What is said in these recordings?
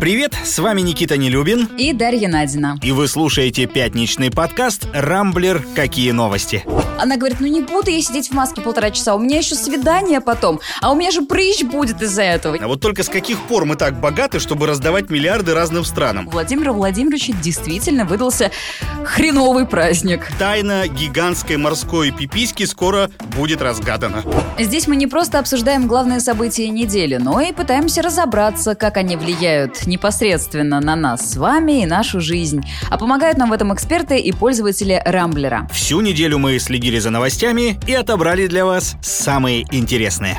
Привет, с вами Никита Нелюбин. И Дарья Надина. И вы слушаете пятничный подкаст «Рамблер. Какие новости?». Она говорит, ну не буду я сидеть в маске полтора часа, у меня еще свидание потом, а у меня же прыщ будет из-за этого. А вот только с каких пор мы так богаты, чтобы раздавать миллиарды разным странам? У Владимира Владимировича действительно выдался хреновый праздник. Тайна гигантской морской пиписьки скоро будет разгадана. Здесь мы не просто обсуждаем главные события недели, но и пытаемся разобраться, как они влияют непосредственно на нас с вами и нашу жизнь. А помогают нам в этом эксперты и пользователи Рамблера. Всю неделю мы следили за новостями и отобрали для вас самые интересные.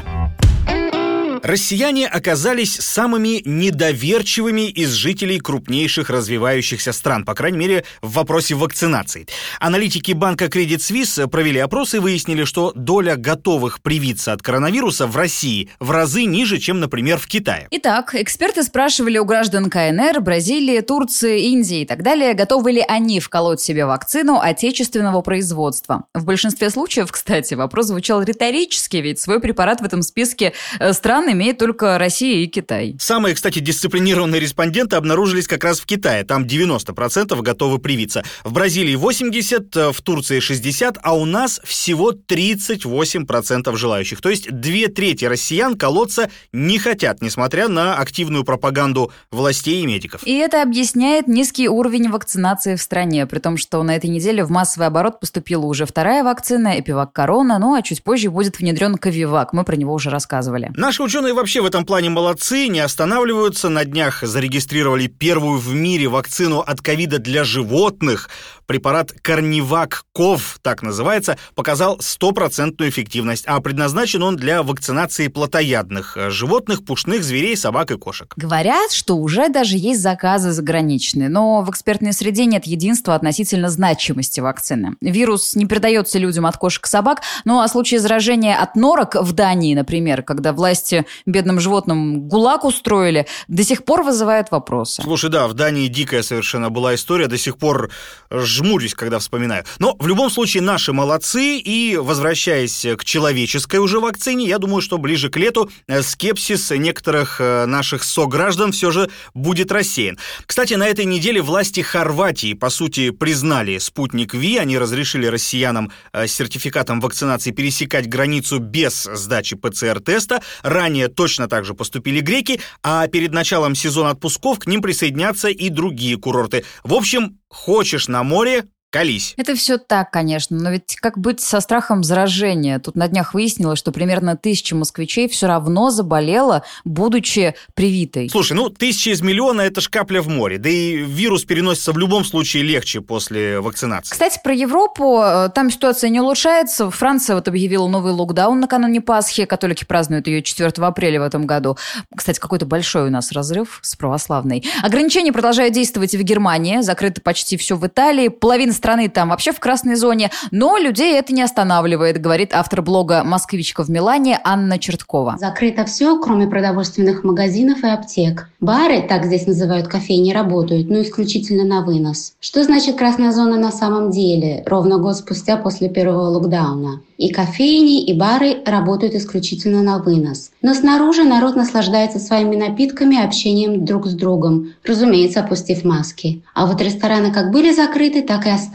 Россияне оказались самыми недоверчивыми из жителей крупнейших развивающихся стран, по крайней мере, в вопросе вакцинации. Аналитики банка Credit Suisse провели опрос и выяснили, что доля готовых привиться от коронавируса в России в разы ниже, чем, например, в Китае. Итак, эксперты спрашивали у граждан КНР, Бразилии, Турции, Индии и так далее, готовы ли они вколоть себе вакцину отечественного производства. В большинстве случаев, кстати, вопрос звучал риторически, ведь свой препарат в этом списке э, стран имеет только Россия и Китай. Самые, кстати, дисциплинированные респонденты обнаружились как раз в Китае. Там 90% готовы привиться. В Бразилии 80%, в Турции 60%, а у нас всего 38% желающих. То есть две трети россиян колоться не хотят, несмотря на активную пропаганду властей и медиков. И это объясняет низкий уровень вакцинации в стране, при том, что на этой неделе в массовый оборот поступила уже вторая вакцина, Эпивак Корона, ну а чуть позже будет внедрен Ковивак, мы про него уже рассказывали. Наши ученые Ученые вообще в этом плане молодцы, не останавливаются. На днях зарегистрировали первую в мире вакцину от ковида для животных. Препарат Корневак Ков, так называется, показал стопроцентную эффективность, а предназначен он для вакцинации плотоядных животных, пушных зверей, собак и кошек. Говорят, что уже даже есть заказы заграничные, но в экспертной среде нет единства относительно значимости вакцины. Вирус не передается людям от кошек и собак, ну а случаи заражения от норок в Дании, например, когда власти бедным животным гулаг устроили, до сих пор вызывает вопросы. Слушай, да, в Дании дикая совершенно была история, до сих пор жмурюсь, когда вспоминаю. Но в любом случае наши молодцы, и возвращаясь к человеческой уже вакцине, я думаю, что ближе к лету э, скепсис некоторых э, наших сограждан все же будет рассеян. Кстати, на этой неделе власти Хорватии, по сути, признали спутник Ви, они разрешили россиянам э, с сертификатом вакцинации пересекать границу без сдачи ПЦР-теста. Ранее Ранее точно так же поступили греки, а перед началом сезона отпусков к ним присоединятся и другие курорты. В общем, хочешь на море, Колись. Это все так, конечно, но ведь как быть со страхом заражения? Тут на днях выяснилось, что примерно тысяча москвичей все равно заболела, будучи привитой. Слушай, ну тысяча из миллиона – это ж капля в море, да и вирус переносится в любом случае легче после вакцинации. Кстати, про Европу, э, там ситуация не улучшается. Франция вот объявила новый локдаун накануне Пасхи, католики празднуют ее 4 апреля в этом году. Кстати, какой-то большой у нас разрыв с православной. Ограничения продолжают действовать и в Германии, закрыто почти все в Италии, половина страны там вообще в красной зоне, но людей это не останавливает, говорит автор блога «Москвичка в Милане» Анна Черткова. Закрыто все, кроме продовольственных магазинов и аптек. Бары, так здесь называют кофейни, работают, но исключительно на вынос. Что значит красная зона на самом деле, ровно год спустя после первого локдауна? И кофейни, и бары работают исключительно на вынос. Но снаружи народ наслаждается своими напитками и общением друг с другом, разумеется, опустив маски. А вот рестораны как были закрыты, так и остались.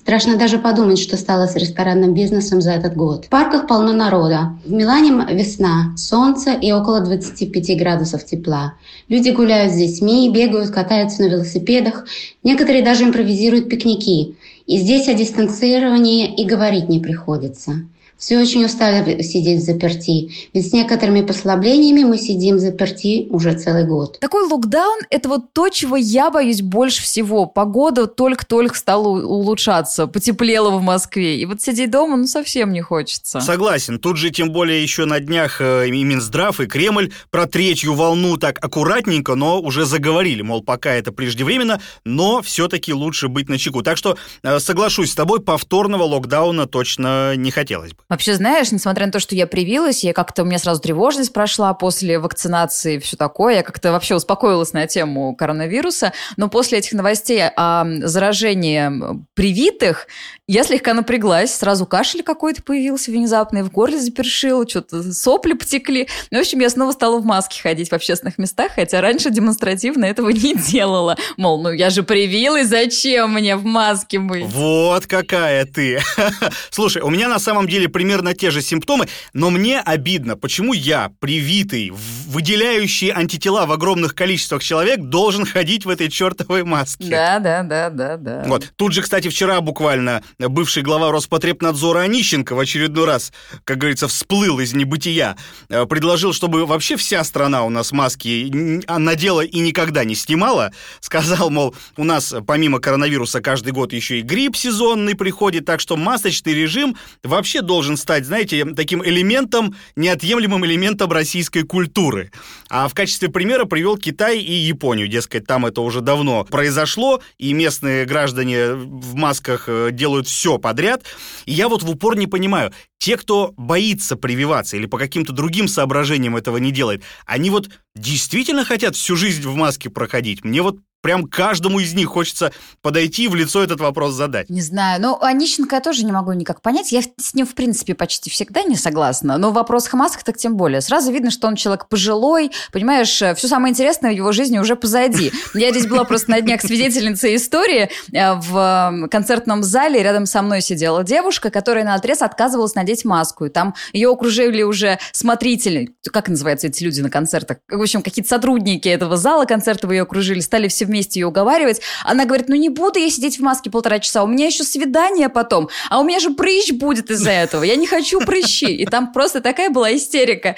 Страшно даже подумать, что стало с ресторанным бизнесом за этот год. В парках полно народа. В Милане весна, солнце и около 25 градусов тепла. Люди гуляют с детьми, бегают, катаются на велосипедах. Некоторые даже импровизируют пикники. И здесь о дистанцировании и говорить не приходится. Все очень устали сидеть заперти. Ведь с некоторыми послаблениями мы сидим заперти уже целый год. Такой локдаун – это вот то, чего я боюсь больше всего. Погода только-только стала улучшаться, потеплело в Москве. И вот сидеть дома, ну, совсем не хочется. Согласен. Тут же, тем более, еще на днях э, и Минздрав, и Кремль про третью волну так аккуратненько, но уже заговорили. Мол, пока это преждевременно, но все-таки лучше быть на чеку. Так что э, соглашусь с тобой, повторного локдауна точно не хотелось бы. Вообще, знаешь, несмотря на то, что я привилась, я как-то, у меня сразу тревожность прошла после вакцинации и все такое, я как-то вообще успокоилась на тему коронавируса, но после этих новостей о заражении привитых Я слегка напряглась, сразу кашель какой-то появился внезапный, в горле запершило, что-то сопли потекли. Ну, в общем, я снова стала в маске ходить в общественных местах, хотя раньше демонстративно этого не делала. Мол, ну я же привилась, зачем мне в маске быть? Вот какая ты. Слушай, у меня на самом деле примерно те же симптомы, но мне обидно, почему я, привитый, выделяющий антитела в огромных количествах человек, должен ходить в этой чертовой маске. Да, да, да, да, да. Вот. Тут же, кстати, вчера буквально бывший глава Роспотребнадзора Онищенко в очередной раз, как говорится, всплыл из небытия, э, предложил, чтобы вообще вся страна у нас маски надела и никогда не снимала. Сказал, мол, у нас помимо коронавируса каждый год еще и грипп сезонный приходит, так что масочный режим вообще должен стать, знаете, таким элементом, неотъемлемым элементом российской культуры. А в качестве примера привел Китай и Японию. Дескать, там это уже давно произошло, и местные граждане в масках э, делают все подряд. И я вот в упор не понимаю, те, кто боится прививаться или по каким-то другим соображениям этого не делает, они вот действительно хотят всю жизнь в маске проходить? Мне вот прям каждому из них хочется подойти и в лицо этот вопрос задать. Не знаю. Ну, Онищенко я тоже не могу никак понять. Я с ним, в принципе, почти всегда не согласна. Но вопрос Хамаска так тем более. Сразу видно, что он человек пожилой. Понимаешь, э, все самое интересное в его жизни уже позади. Я здесь была просто на днях свидетельницей истории. Э, в концертном зале рядом со мной сидела девушка, которая на отрез отказывалась надеть маску. И там ее окружили уже смотрители. Как называются эти люди на концертах? В общем, какие-то сотрудники этого зала концерта ее окружили. Стали все вместе ее уговаривать. Она говорит, ну не буду я сидеть в маске полтора часа, у меня еще свидание потом, а у меня же прыщ будет из-за этого, я не хочу прыщи. И там просто такая была истерика.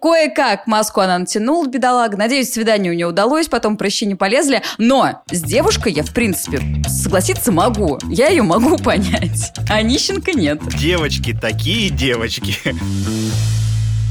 Кое-как маску она натянула, бедолага. Надеюсь, свидание у нее удалось, потом прыщи не полезли. Но с девушкой я, в принципе, согласиться могу. Я ее могу понять. А Нищенко нет. Девочки, такие девочки.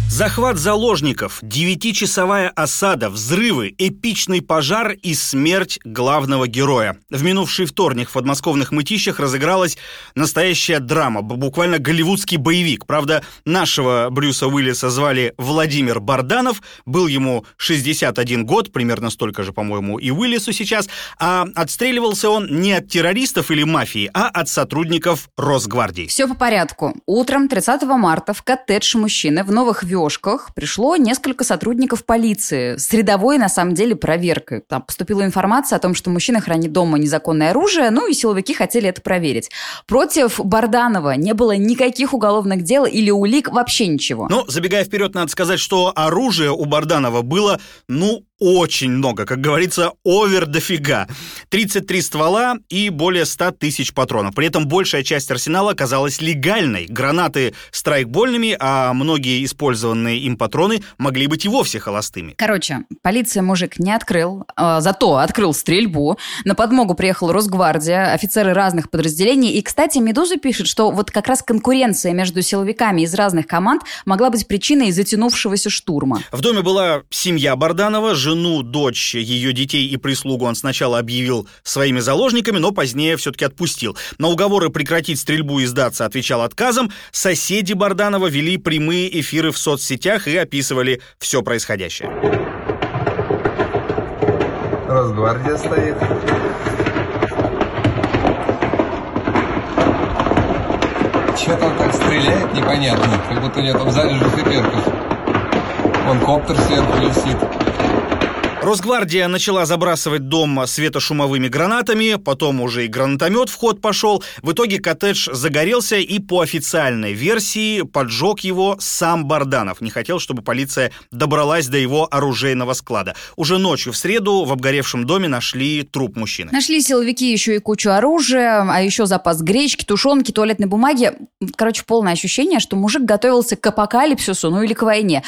Захват заложников, девятичасовая осада, взрывы, эпичный пожар и смерть главного героя. В минувший вторник в подмосковных мытищах разыгралась настоящая драма, буквально голливудский боевик. Правда, нашего Брюса Уиллиса звали Владимир Барданов, был ему 61 год, примерно столько же, по-моему, и Уиллису сейчас, а отстреливался он не от террористов или мафии, а от сотрудников Росгвардии. Все по порядку. Утром 30 марта в коттедж мужчины в Новых Вёрках Вешках пришло несколько сотрудников полиции с рядовой, на самом деле, проверкой. Там поступила информация о том, что мужчина хранит дома незаконное оружие, ну и силовики хотели это проверить. Против Барданова не было никаких уголовных дел или улик, вообще ничего. Ну, забегая вперед, надо сказать, что оружие у Барданова было, ну, очень много, как говорится, овер дофига. 33 ствола и более 100 тысяч патронов. При этом большая часть арсенала оказалась легальной. Гранаты страйкбольными, а многие использованные им патроны могли быть и вовсе холостыми. Короче, полиция мужик не открыл, э, зато открыл стрельбу. На подмогу приехала Росгвардия, офицеры разных подразделений. И, кстати, «Медуза» пишет, что вот как раз конкуренция между силовиками из разных команд могла быть причиной затянувшегося штурма. В доме была семья Барданова, жену, дочь, ее детей и прислугу он сначала объявил своими заложниками, но позднее все-таки отпустил. На уговоры прекратить стрельбу и сдаться отвечал отказом. Соседи Барданова вели прямые эфиры в соцсетях и описывали все происходящее. Росгвардия стоит. Че-то он так стреляет непонятно, как будто у него там залежи фейерверков. Он коптер сверху висит. Росгвардия начала забрасывать дом светошумовыми гранатами, потом уже и гранатомет в ход пошел. В итоге коттедж загорелся и по официальной версии поджег его сам Барданов. Не хотел, чтобы полиция добралась до его оружейного склада. Уже ночью в среду в обгоревшем доме нашли труп мужчины. Нашли силовики еще и кучу оружия, а еще запас гречки, тушенки, туалетной бумаги. Короче, полное ощущение, что мужик готовился к апокалипсису, ну или к войне.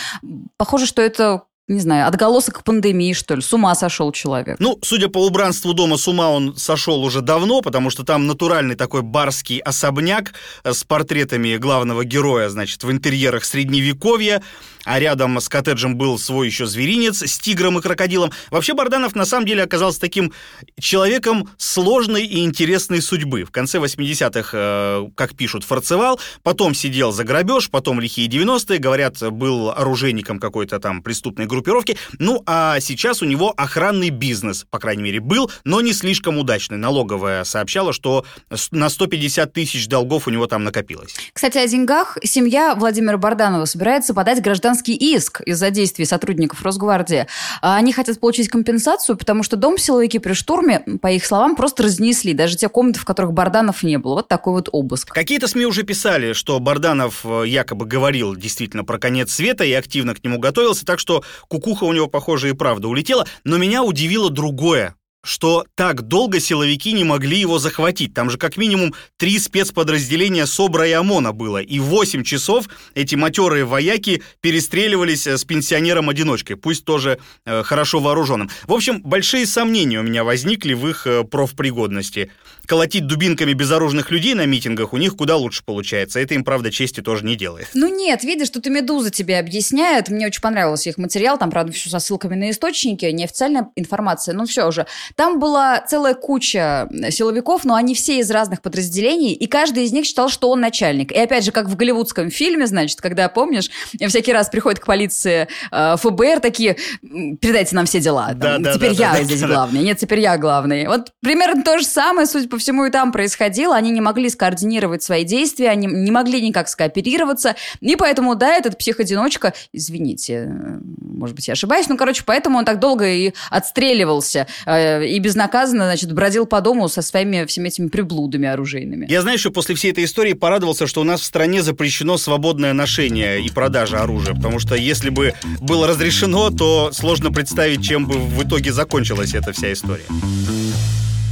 Похоже, что это не знаю, отголосок пандемии, что ли. С ума сошел человек. Ну, судя по убранству дома, с ума он сошел уже давно, потому что там натуральный такой барский особняк с портретами главного героя, значит, в интерьерах Средневековья. а рядом с коттеджем был свой еще зверинец с тигром и крокодилом. Вообще Барданов на самом деле оказался таким человеком сложной и интересной судьбы. В конце 80-х, э, как пишут, форцевал, потом сидел за грабеж, потом лихие 90-е, говорят, был оружейником какой-то там преступной группировки. Ну, а сейчас у него охранный бизнес, по крайней мере, был, но не слишком удачный. Налоговая сообщала, что на 150 тысяч долгов у него там накопилось. Кстати, о деньгах. Семья Владимира Барданова собирается подать гражданский иск из-за действий сотрудников Росгвардии. А они хотят получить компенсацию, потому что дом силовики при штурме, по их словам, просто разнесли. Даже те комнаты, в которых Барданов не было. Вот такой вот обыск. Какие-то СМИ уже писали, что Барданов э, якобы говорил действительно про конец света и активно к нему готовился, так что кукуха у него, похоже, и правда улетела. Но меня удивило другое что так долго силовики не могли его захватить. Там же как минимум три спецподразделения СОБРа и ОМОНа было. И 8 часов эти матерые вояки перестреливались э, с пенсионером-одиночкой, пусть тоже э, хорошо вооруженным. В общем, большие сомнения у меня возникли в их э, профпригодности колотить дубинками безоружных людей на митингах у них куда лучше получается. Это им, правда, чести тоже не делает. Ну нет, видишь, тут и «Медуза» тебе объясняет. Мне очень понравился их материал. Там, правда, все со ссылками на источники, неофициальная информация. Ну все уже. Там была целая куча силовиков, но они все из разных подразделений, и каждый из них считал, что он начальник. И опять же, как в голливудском фильме, значит, когда, помнишь, всякий раз приходит к полиции э, ФБР, такие, передайте нам все дела. Да, да, теперь да, я да, здесь да, главный. Нет, теперь я главный. Вот примерно то же самое, судя по всему и там происходило. Они не могли скоординировать свои действия, они не могли никак скооперироваться. И поэтому, да, этот психодиночка, извините, э, может быть, я ошибаюсь, ну, короче, поэтому он так долго и отстреливался. Э, и безнаказанно, значит, бродил по дому со своими всеми этими приблудами оружейными. Я, знаю, что после всей этой истории порадовался, что у нас в стране запрещено свободное ношение и продажа оружия. Потому что если бы было разрешено, то сложно представить, чем бы в итоге закончилась эта вся история.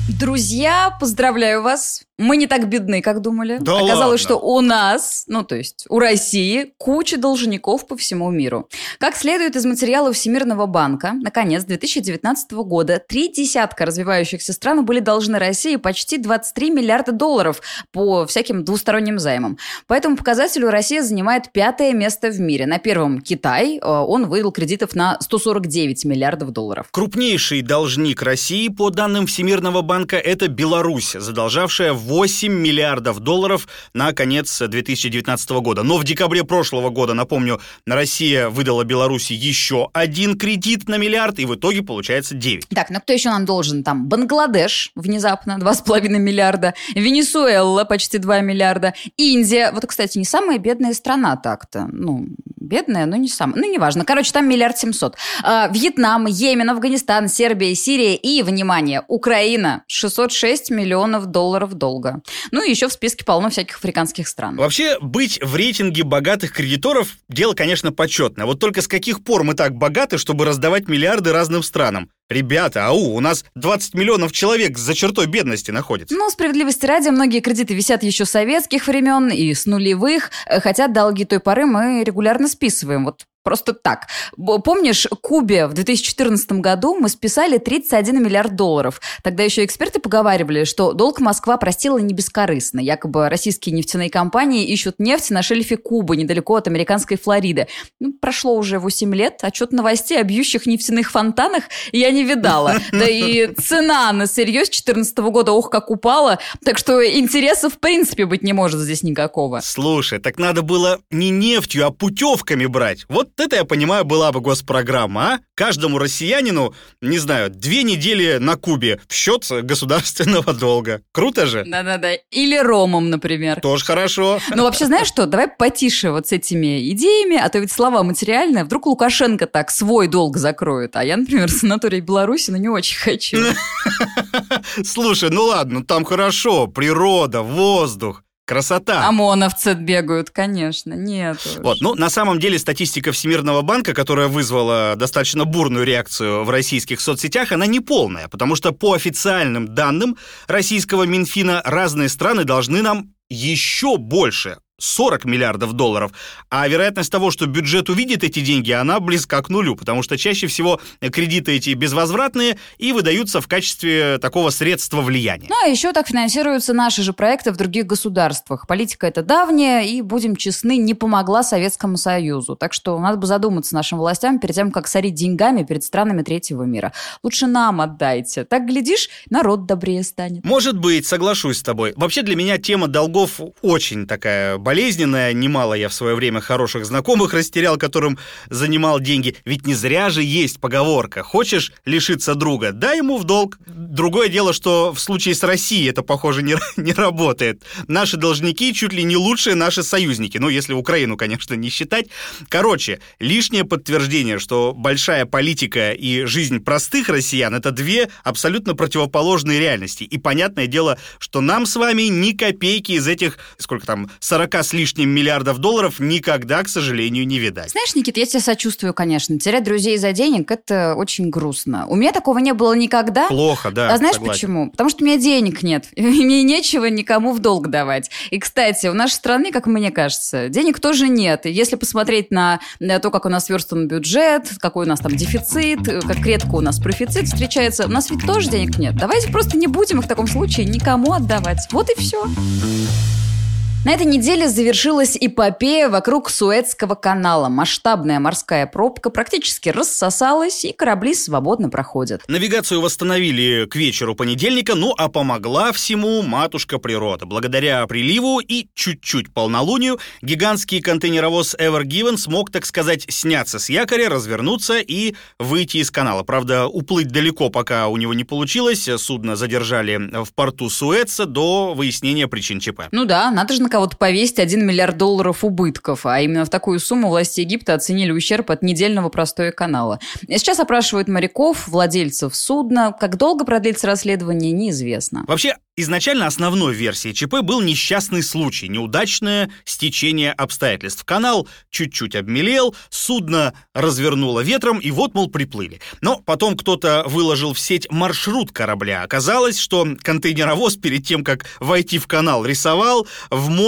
Друзья, поздравляю вас. Мы не так бедны, как думали. Да Оказалось, ладно. что у нас, ну то есть у России, куча должников по всему миру. Как следует из материалов Всемирного банка, наконец, 2019 года три десятка развивающихся стран были должны России почти 23 миллиарда долларов по всяким двусторонним займам. По этому показателю Россия занимает пятое место в мире. На первом Китай, э, он выдал кредитов на 149 миллиардов долларов. Крупнейший должник России, по данным Всемирного банка, это Беларусь, задолжавшая 8 миллиардов долларов на конец 2019 года. Но в декабре прошлого года, напомню, Россия выдала Беларуси еще один кредит на миллиард, и в итоге получается 9. Так, ну кто еще нам должен? Там Бангладеш внезапно 2,5 миллиарда, Венесуэла почти 2 миллиарда, Индия. Вот, кстати, не самая бедная страна так-то. Ну, бедная, но не самая. Ну, неважно. Короче, там миллиард семьсот. А, Вьетнам, Йемен, Афганистан, Сербия, Сирия и, внимание, Украина. 606 миллионов долларов долго. Ну и еще в списке полно всяких африканских стран. Вообще, быть в рейтинге богатых кредиторов – дело, конечно, почетное. Вот только с каких пор мы так богаты, чтобы раздавать миллиарды разным странам? Ребята, ау, у нас 20 миллионов человек за чертой бедности находится. Ну, справедливости ради, многие кредиты висят еще советских времен и с нулевых, э, хотя долги той поры мы регулярно списываем. Вот Просто так. Помнишь, Кубе в 2014 году мы списали 31 миллиард долларов. Тогда еще эксперты поговаривали, что долг Москва простила не бескорыстно. Якобы российские нефтяные компании ищут нефть на шельфе Кубы, недалеко от американской Флориды. Ну, прошло уже 8 лет, что-то новостей о бьющих нефтяных фонтанах я не видала. Да и цена на сырье с 2014 года, ох, как упала. Так что интереса в принципе быть не может здесь никакого. Слушай, так надо было не нефтью, а путевками брать. Вот это, я понимаю, была бы госпрограмма, а? Каждому россиянину, не знаю, две недели на Кубе в счет государственного долга. Круто же? Да-да-да. Или ромом, например. Тоже хорошо. Ну, вообще, знаешь что, давай потише вот с этими идеями, а то ведь слова материальные. Вдруг Лукашенко так свой долг закроет, а я, например, в санатории Беларуси, ну, не очень хочу. Слушай, ну ладно, там хорошо, природа, воздух. Красота. ОМОНовцы бегают, конечно. Нет. Вот, ну, на самом деле, статистика Всемирного банка, которая вызвала достаточно бурную реакцию в российских соцсетях, она не полная, потому что по официальным данным российского Минфина разные страны должны нам еще больше 40 миллиардов долларов, а вероятность того, что бюджет увидит эти деньги, она близка к нулю, потому что чаще всего кредиты эти безвозвратные и выдаются в качестве такого средства влияния. Ну, а еще так финансируются наши же проекты в других государствах. Политика это давняя и, будем честны, не помогла Советскому Союзу. Так что надо бы задуматься нашим властям перед тем, как сорить деньгами перед странами третьего мира. Лучше нам отдайте. Так, глядишь, народ добрее станет. Может быть, соглашусь с тобой. Вообще для меня тема долгов очень такая болезненная. Немало я в свое время хороших знакомых растерял, которым занимал деньги. Ведь не зря же есть поговорка. Хочешь лишиться друга? Дай ему в долг. Другое дело, что в случае с Россией это, похоже, не, не работает. Наши должники чуть ли не лучшие наши союзники. Ну, если Украину, конечно, не считать. Короче, лишнее подтверждение, что большая политика и жизнь простых россиян — это две абсолютно противоположные реальности. И понятное дело, что нам с вами ни копейки из этих, сколько там, 40 с лишним миллиардов долларов никогда, к сожалению, не видать. Знаешь, Никит, я тебя сочувствую, конечно. Терять друзей за денег – это очень грустно. У меня такого не было никогда. Плохо, да. А знаешь согласен. почему? Потому что у меня денег нет. И мне нечего никому в долг давать. И, кстати, у нашей страны, как мне кажется, денег тоже нет. И если посмотреть на, на то, как у нас сверстан бюджет, какой у нас там дефицит, как редко у нас профицит встречается, у нас ведь тоже денег нет. Давайте просто не будем их в таком случае никому отдавать. Вот и все. На этой неделе завершилась эпопея вокруг Суэцкого канала. Масштабная морская пробка практически рассосалась, и корабли свободно проходят. Навигацию восстановили к вечеру понедельника, ну а помогла всему матушка природа. Благодаря приливу и чуть-чуть полнолунию гигантский контейнеровоз Ever Given смог, так сказать, сняться с якоря, развернуться и выйти из канала. Правда, уплыть далеко пока у него не получилось. Судно задержали в порту Суэца до выяснения причин ЧП. Ну да, надо же на кого-то повесить 1 миллиард долларов убытков, а именно в такую сумму власти Египта оценили ущерб от недельного простоя канала. Сейчас опрашивают моряков, владельцев судна. Как долго продлится расследование, неизвестно. Вообще, изначально основной версией ЧП был несчастный случай, неудачное стечение обстоятельств. Канал чуть-чуть обмелел, судно развернуло ветром, и вот, мол, приплыли. Но потом кто-то выложил в сеть маршрут корабля. Оказалось, что контейнеровоз перед тем, как войти в канал, рисовал в море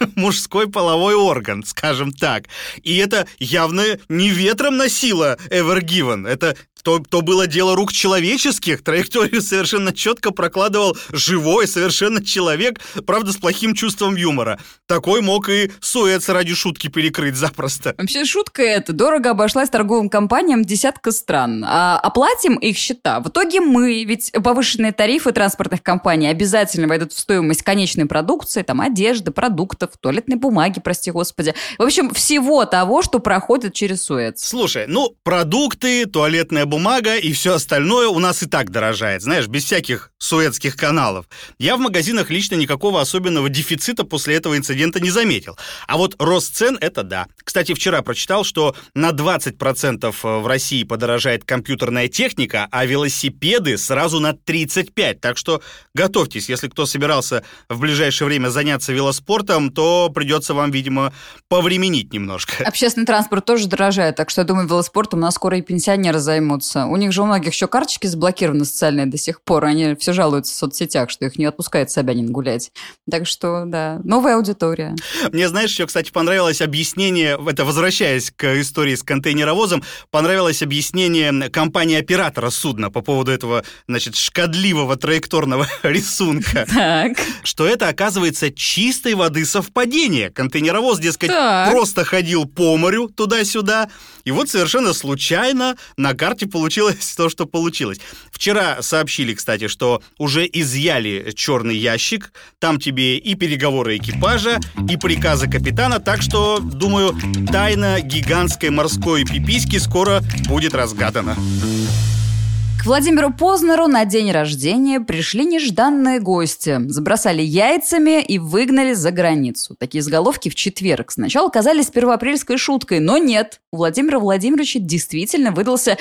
мужской половой орган, скажем так. И это явно не ветром носило Ever. Это то, то было дело рук человеческих. Траекторию совершенно четко прокладывал живой, совершенно человек, правда, с плохим чувством юмора. Такой мог и Суэц ради шутки перекрыть запросто. Вообще шутка это дорого обошлась торговым компаниям десятка стран. А оплатим их счета. В итоге мы, ведь повышенные тарифы транспортных компаний обязательно войдут в стоимость конечной продукции, там одежды, продуктов, туалетной бумаги, прости господи. В общем, всего того, что проходит через Суэц. Слушай, ну, продукты, туалетная бумага и все остальное у нас и так дорожает, знаешь, без всяких суэцких каналов. Я в магазинах лично никакого особенного дефицита после этого инцидента не заметил. А вот рост цен – это да. Кстати, вчера прочитал, что на 20% в России подорожает компьютерная техника, а велосипеды сразу на 35%. Так что готовьтесь, если кто собирался в ближайшее время заняться велоспортом, то придется вам, видимо, повременить немножко. Общественный транспорт тоже дорожает, так что, я думаю, велоспортом нас скоро и пенсионеры займутся жалуются. У них же у многих еще карточки заблокированы социальные до сих пор. Они все жалуются в соцсетях, что их не отпускает Собянин гулять. Так что, да, новая аудитория. Мне, знаешь, еще, кстати, понравилось объяснение, это возвращаясь к истории с контейнеровозом, понравилось объяснение компании-оператора судна по поводу этого, значит, шкодливого траекторного рисунка. Так. Что это, оказывается, чистой воды совпадение. Контейнеровоз, дескать, Так. просто ходил по морю туда-сюда, и вот совершенно случайно на карте получилось то, что получилось. Вчера сообщили, кстати, что уже изъяли черный ящик. Там тебе и переговоры экипажа, и приказы капитана. Так что, думаю, тайна гигантской морской пиписьки скоро будет разгадана. К Владимиру Познеру на день рождения пришли нежданные гости. Забросали яйцами и выгнали за границу. Такие заголовки в четверг. Сначала казались первоапрельской шуткой, но нет. У Владимира Владимировича действительно выдался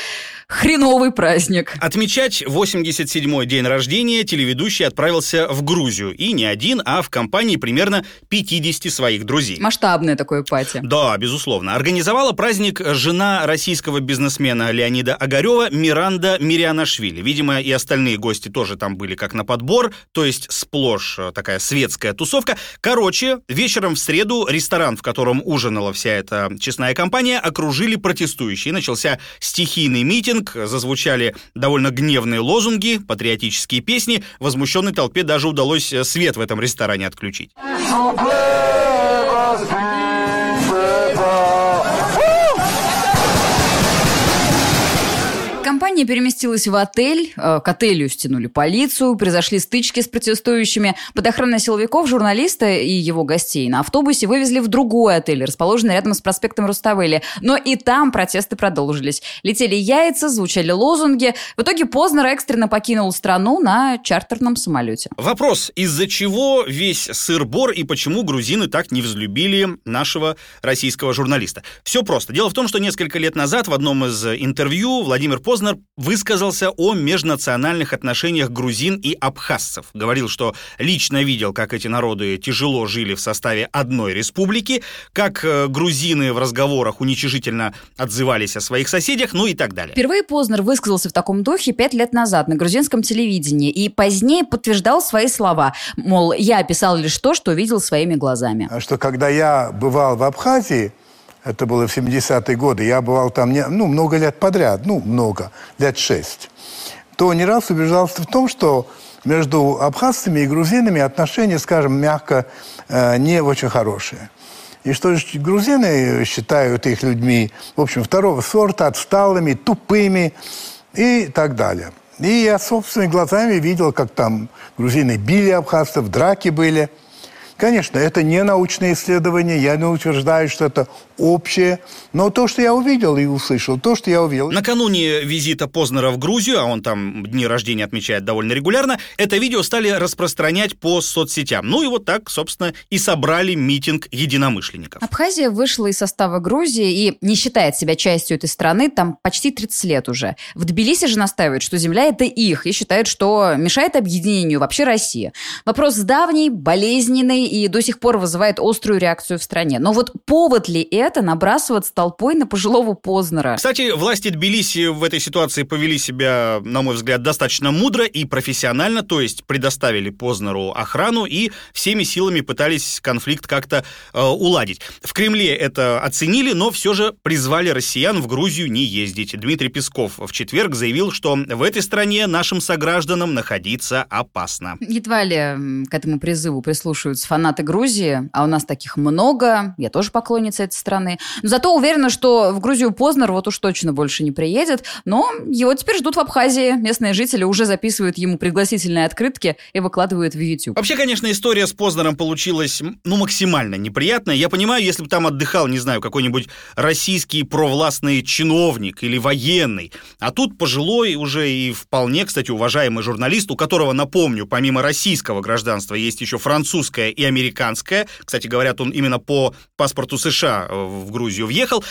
хреновый праздник. Отмечать 87-й день рождения телеведущий отправился в Грузию. И не один, а в компании примерно 50 своих друзей. Масштабное такое пати. Да, безусловно. Организовала праздник жена российского бизнесмена Леонида Огарева Миранда Мириадова. Саакянашвили. Видимо, и остальные гости тоже там были как на подбор, то есть сплошь э, такая светская тусовка. Короче, вечером в среду ресторан, в котором ужинала вся эта честная компания, окружили протестующие. Начался стихийный митинг, зазвучали довольно гневные лозунги, патриотические песни. Возмущенной толпе даже удалось э, свет в этом ресторане отключить. Компания переместилась в отель, э, к отелю стянули полицию, произошли стычки с протестующими. Под охраной силовиков журналиста и его гостей на автобусе вывезли в другой отель, расположенный рядом с проспектом Руставели. Но и там протесты продолжились. Летели яйца, звучали лозунги. В итоге Познер экстренно покинул страну на чартерном самолете. Вопрос, из-за чего весь сыр-бор и почему грузины так не взлюбили нашего российского журналиста? Все просто. Дело в том, что несколько лет назад в одном из интервью Владимир Познер Познер высказался о межнациональных отношениях грузин и абхазцев. Говорил, что лично видел, как эти народы тяжело жили в составе одной республики, как э, грузины в разговорах уничижительно отзывались о своих соседях, ну и так далее. Впервые Познер высказался в таком духе пять лет назад на грузинском телевидении и позднее подтверждал свои слова. Мол, я описал лишь то, что видел своими глазами. Что когда я бывал в Абхазии, это было в 70-е годы, я бывал там не, ну, много лет подряд, ну, много, лет шесть, то не раз убеждался в том, что между абхазцами и грузинами отношения, скажем, мягко, э, не очень хорошие. И что грузины считают их людьми, в общем, второго сорта, отсталыми, тупыми и так далее. И я собственными глазами видел, как там грузины били абхазцев, драки были – Конечно, это не научное исследование, я не утверждаю, что это общее, но то, что я увидел и услышал, то, что я увидел... Накануне визита Познера в Грузию, а он там дни рождения отмечает довольно регулярно, это видео стали распространять по соцсетям. Ну и вот так, собственно, и собрали митинг единомышленников. Абхазия вышла из состава Грузии и не считает себя частью этой страны там почти 30 лет уже. В Тбилиси же настаивают, что земля это их, и считают, что мешает объединению вообще Россия. Вопрос давний, болезненный и до сих пор вызывает острую реакцию в стране. Но вот повод ли это набрасываться толпой на пожилого Познера? Кстати, власти Тбилиси в этой ситуации повели себя, на мой взгляд, достаточно мудро и профессионально, то есть предоставили Познеру охрану и всеми силами пытались конфликт как-то э, уладить. В Кремле это оценили, но все же призвали россиян в Грузию не ездить. Дмитрий Песков в четверг заявил, что в этой стране нашим согражданам находиться опасно. Едва ли к этому призыву прислушиваются фанаты Грузии, а у нас таких много, я тоже поклонница этой страны. Но зато уверена, что в Грузию Познер вот уж точно больше не приедет, но его теперь ждут в Абхазии. Местные жители уже записывают ему пригласительные открытки и выкладывают в YouTube. Вообще, конечно, история с Познером получилась, ну, максимально неприятная. Я понимаю, если бы там отдыхал, не знаю, какой-нибудь российский провластный чиновник или военный, а тут пожилой уже и вполне, кстати, уважаемый журналист, у которого, напомню, помимо российского гражданства есть еще французское и американская. Кстати, говорят, он именно по паспорту США э, в Грузию въехал.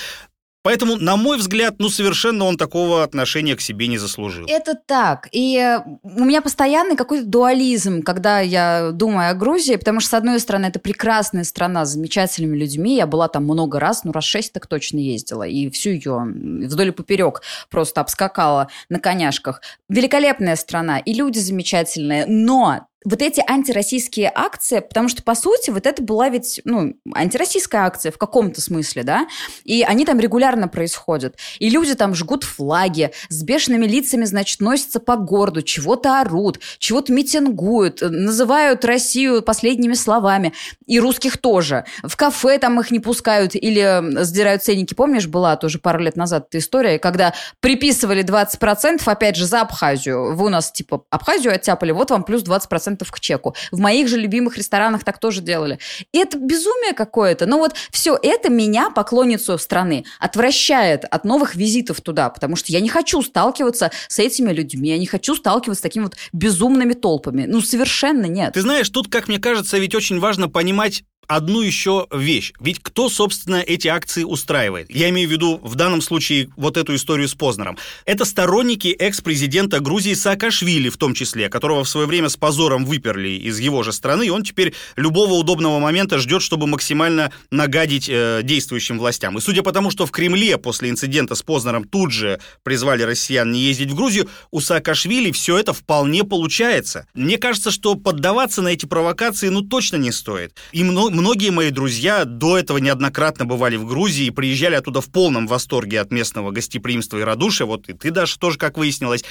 Поэтому, на мой взгляд, ну, совершенно он такого отношения к себе не заслужил. Это так. И э, у меня постоянный какой-то дуализм, когда я думаю о Грузии, потому что, с одной стороны, это прекрасная страна с замечательными людьми. Я была там много раз, ну, раз шесть так точно ездила. И всю ее вдоль и поперек просто обскакала на коняшках. Великолепная страна, и люди замечательные. Но вот эти антироссийские акции, потому что, по сути, вот это была ведь, ну, антироссийская акция в каком-то смысле, да, и они там регулярно происходят. И люди там жгут флаги, с бешеными лицами, значит, носятся по городу, чего-то орут, чего-то митингуют, называют Россию последними словами. И русских тоже. В кафе там их не пускают или сдирают ценники. Помнишь, была тоже пару лет назад эта история, когда приписывали 20%, опять же, за Абхазию. Вы у нас, типа, Абхазию оттяпали, вот вам плюс 20% 10% к чеку. В моих же любимых ресторанах так тоже делали. И это безумие какое-то. Но вот все это меня, поклонницу страны, отвращает от новых визитов туда, потому что я не хочу сталкиваться с этими людьми, я не хочу сталкиваться с такими вот безумными толпами. Ну, совершенно нет. Ты знаешь, тут, как мне кажется, ведь очень важно понимать одну еще вещь. Ведь кто, собственно, эти акции устраивает? Я имею в виду в данном случае вот эту историю с Познером. Это сторонники экс-президента Грузии Саакашвили в том числе, которого в свое время с позором выперли из его же страны, и он теперь любого удобного момента ждет, чтобы максимально нагадить э, действующим властям. И судя по тому, что в Кремле после инцидента с Познером тут же призвали россиян не ездить в Грузию, у Саакашвили все это вполне получается. Мне кажется, что поддаваться на эти провокации ну точно не стоит. И мно- многие мои друзья до этого неоднократно бывали в Грузии и приезжали оттуда в полном восторге от местного гостеприимства и радушия. Вот и ты, даже тоже, как выяснилось.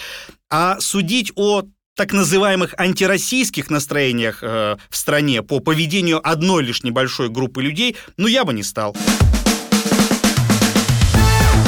А судить о так называемых антироссийских настроениях э, в стране по поведению одной лишь небольшой группы людей, ну я бы не стал.